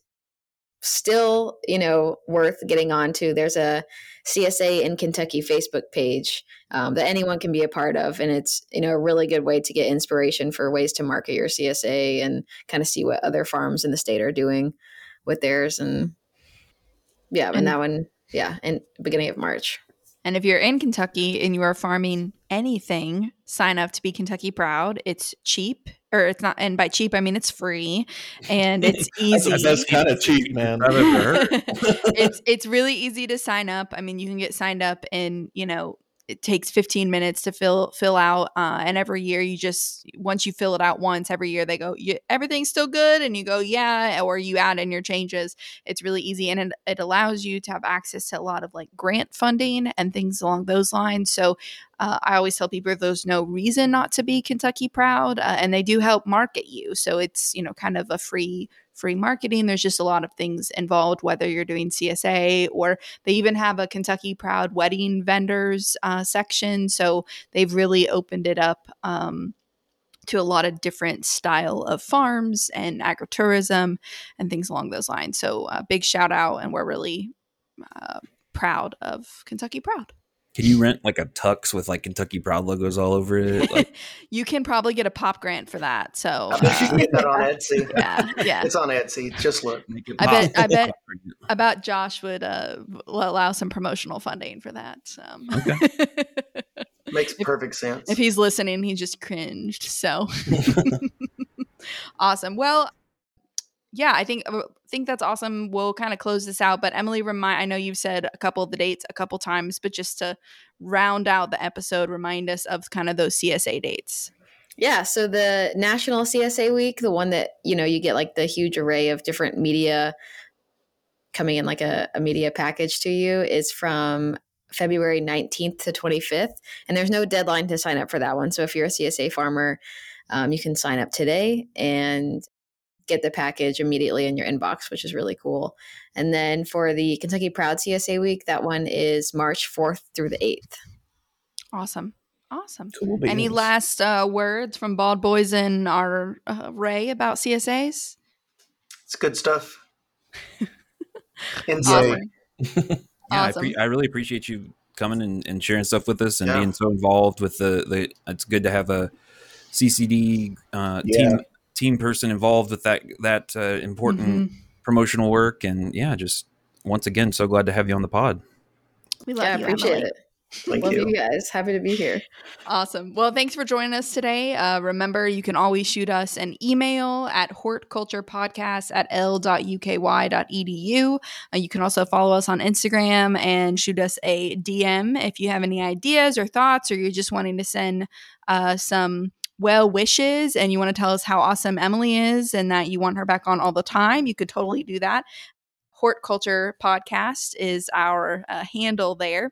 still, you know, worth getting onto. There's a CSA in Kentucky Facebook page um, that anyone can be a part of, and it's you know a really good way to get inspiration for ways to market your CSA and kind of see what other farms in the state are doing with theirs, and yeah, and, and that one, yeah, in beginning of March. And if you're in Kentucky and you are farming anything, sign up to be Kentucky Proud. It's cheap, or it's not. And by cheap, I mean it's free and it's easy. That's kind of cheap, man. it's it's really easy to sign up. I mean, you can get signed up in you know it takes 15 minutes to fill fill out uh, and every year you just once you fill it out once every year they go everything's still good? And you go yeah or you add in your changes. It's really easy and it, it allows you to have access to a lot of like grant funding and things along those lines. So uh, I always tell people there's no reason not to be Kentucky proud, uh, and they do help market you. So it's you know kind of a free free marketing. There's just a lot of things involved, whether you're doing CSA or they even have a Kentucky Proud wedding vendors uh, section. So they've really opened it up. Um, to a lot of different style of farms and agritourism and things along those lines. So, uh, big shout out, and we're really uh, proud of Kentucky Proud. Can you rent like a tux with like Kentucky Proud logos all over it? Like- you can probably get a pop grant for that. So I bet you can get that on Etsy. Yeah, yeah, it's on Etsy. Just look. I bet. I bet. About Josh would uh, allow some promotional funding for that. So. Okay. Makes perfect sense. If he's listening, he just cringed. So awesome. Well, yeah, I think uh, think that's awesome. We'll kind of close this out, but Emily, remind I know you've said a couple of the dates a couple times, but just to round out the episode, remind us of kind of those CSA dates. Yeah, so the National CSA Week, the one that you know you get like the huge array of different media coming in like a, a media package to you, is from February 19th to 25th, and there's no deadline to sign up for that one. So if you're a CSA farmer, um, you can sign up today and get the package immediately in your inbox, which is really cool. And then for the Kentucky Proud CSA week, that one is March 4th through the 8th. Awesome. Awesome. Cool Any last uh, words from Bald Boys and our uh, Ray about CSAs? It's good stuff. Insane. yeah, awesome. I, pre- I, really appreciate you coming and, and sharing stuff with us and yeah. being so involved with the, the. It's good to have a CCD uh, yeah. team team person involved with that that uh, important mm-hmm. promotional work. And yeah, just once again, so glad to have you on the pod. We love yeah, you, appreciate Emily. it. Thank Love you. you. guys. Happy to be here. Awesome. Well, thanks for joining us today. Uh, remember, you can always shoot us an email at hortculturepodcast at l.uky.edu. Uh, you can also follow us on Instagram and shoot us a DM if you have any ideas or thoughts, or you're just wanting to send uh, some well wishes and you want to tell us how awesome Emily is and that you want her back on all the time, you could totally do that. Hortculture Podcast is our uh, handle there.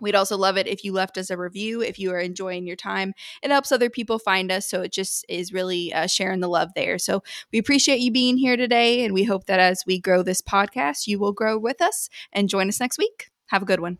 We'd also love it if you left us a review if you are enjoying your time. It helps other people find us. So it just is really uh, sharing the love there. So we appreciate you being here today. And we hope that as we grow this podcast, you will grow with us and join us next week. Have a good one.